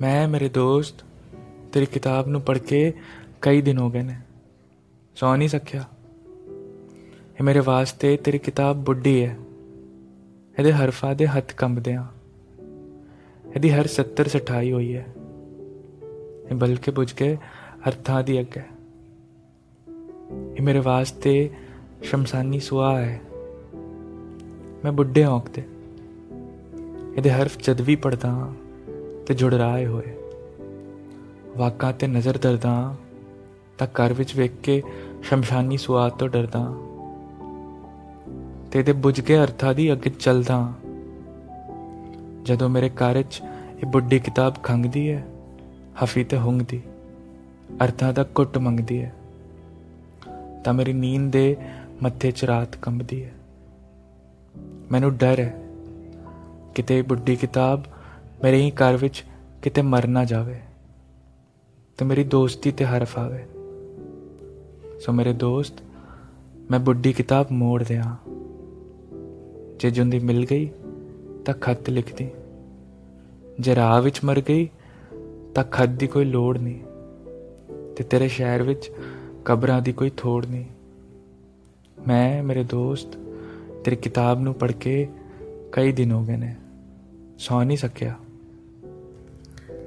ਮੈਂ, ਮੇਰੇ ਦੋਸਤ, ਤੇਰੀ ਕਿਤਾਬ ਨੂੰ ਪੜ੍ਹ ਕੇ ਕਈ ਦਿਨ ਹੋ ਗਏ ਨੇ। ਸੌ ਨਹੀਂ ਸਕਿਆ। ਇਹ ਮੇਰੇ ਵਾਸਤੇ ਤੇਰੀ ਕਿਤਾਬ ਬੁੱਢੀ ਹੈ। ਇਹਦੇ ਹਰਫਾਂ ਦੇ ਹੱਥ ਕੰਬਦੇ ਆ। ਇਹਦੀ ਹਰ 70 ਸਠਾਈ ਹੋਈ ਹੈ। ਇਹ ਬਲਕੇ ਬੁਝ ਕੇ ਅਰਥਾਂ ਦੀ ਅੱਗੇ ਇਹ ਮੇਰੇ ਵਾਸਤੇ ਸ਼ਮਸਾਨੀ ਸੁਆ ਹੈ। ਮੈਂ ਬੁੱਢੇ ਔਂਕਦੇ। ਇਹਦੇ ਹਰਫ ਜਦ ਵੀ ਪੜਦਾ ਹਾਂ। ਤੇ ਜੁੜ ਹੋਏ। ਵਾਕਾਂ ਤੇ ਨਜ਼ਰ ਦਰਦਾ ਤਾਂ ਘਰ ਵਿੱਚ ਵੇਖ ਕੇ ਸ਼ਮਸ਼ਾਨੀ ਸੁਆਦ ਤੋਂ ਡਰਦਾ। ਤੇ ਇਹਦੇ ਬੁਝ ਕੇ ਅਰਥਾਂ ਦੀ ਅੱਗੇ ਚੱਲਦਾ। ਜਦੋਂ ਮੇਰੇ ਘਰ ਵਿੱਚ ਇਹ ਬੁੱਢੀ ਕਿਤਾਬ ਖੰਗਦੀ ਹੈ, ਹਫੀ ਤੇ ਹੁੰਗਦੀ, ਅਰਥਾਂ ਦਾ ਕੁੱਟ ਮੰਗਦੀ ਹੈ, ਤਾਂ ਮੇਰੀ ਨੀਂਦ ਦੇ ਮੱਥੇ 'ਚ ਰਾਤ ਕੰਬਦੀ ਹੈ। ਮੈਨੂੰ ਡਰ ਹੈ ਕਿਤੇ ਬੁੱਢੀ ਕਿਤਾਬ ਮੇਰੇ ਹੀ ਘਰ ਵਿੱਚ ਕਿਤੇ ਮਰ ਨਾ ਜਾਵੇ ਤੇ ਮੇਰੀ ਦੋਸਤੀ ਤੇ ਹਰਫ ਆਵੇ। ਸੋ ਮੇਰੇ ਦੋਸਤ, ਮੈਂ ਬੁੱਢੀ ਕਿਤਾਬ ਮੋੜ ਦਿਆਂ। ਜੇ ਜੁੰਦੀ ਮਿਲ ਗਈ ਤਾਂ ਖੱਤ ਲਿਖਦੀ। ਜੇ ਰਾਹ ਵਿੱਚ ਮਰ ਗਈ ਤਾਂ ਖੱਤ ਦੀ ਕੋਈ ਲੋੜ ਨਹੀਂ ਤੇ ਤੇਰੇ ਸ਼ਹਿਰ ਵਿੱਚ ਕਬਰਾਂ ਦੀ ਕੋਈ ਥੋੜ ਨਹੀਂ। ਮੈਂ, ਮੇਰੇ ਦੋਸਤ, ਤੇਰੀ ਕਿਤਾਬ ਨੂੰ ਪੜ੍ਹ ਕੇ ਕਈ ਦਿਨ ਹੋ ਗਏ ਨੇ, ਸੌ ਨਹੀਂ ਸਕਿਆ।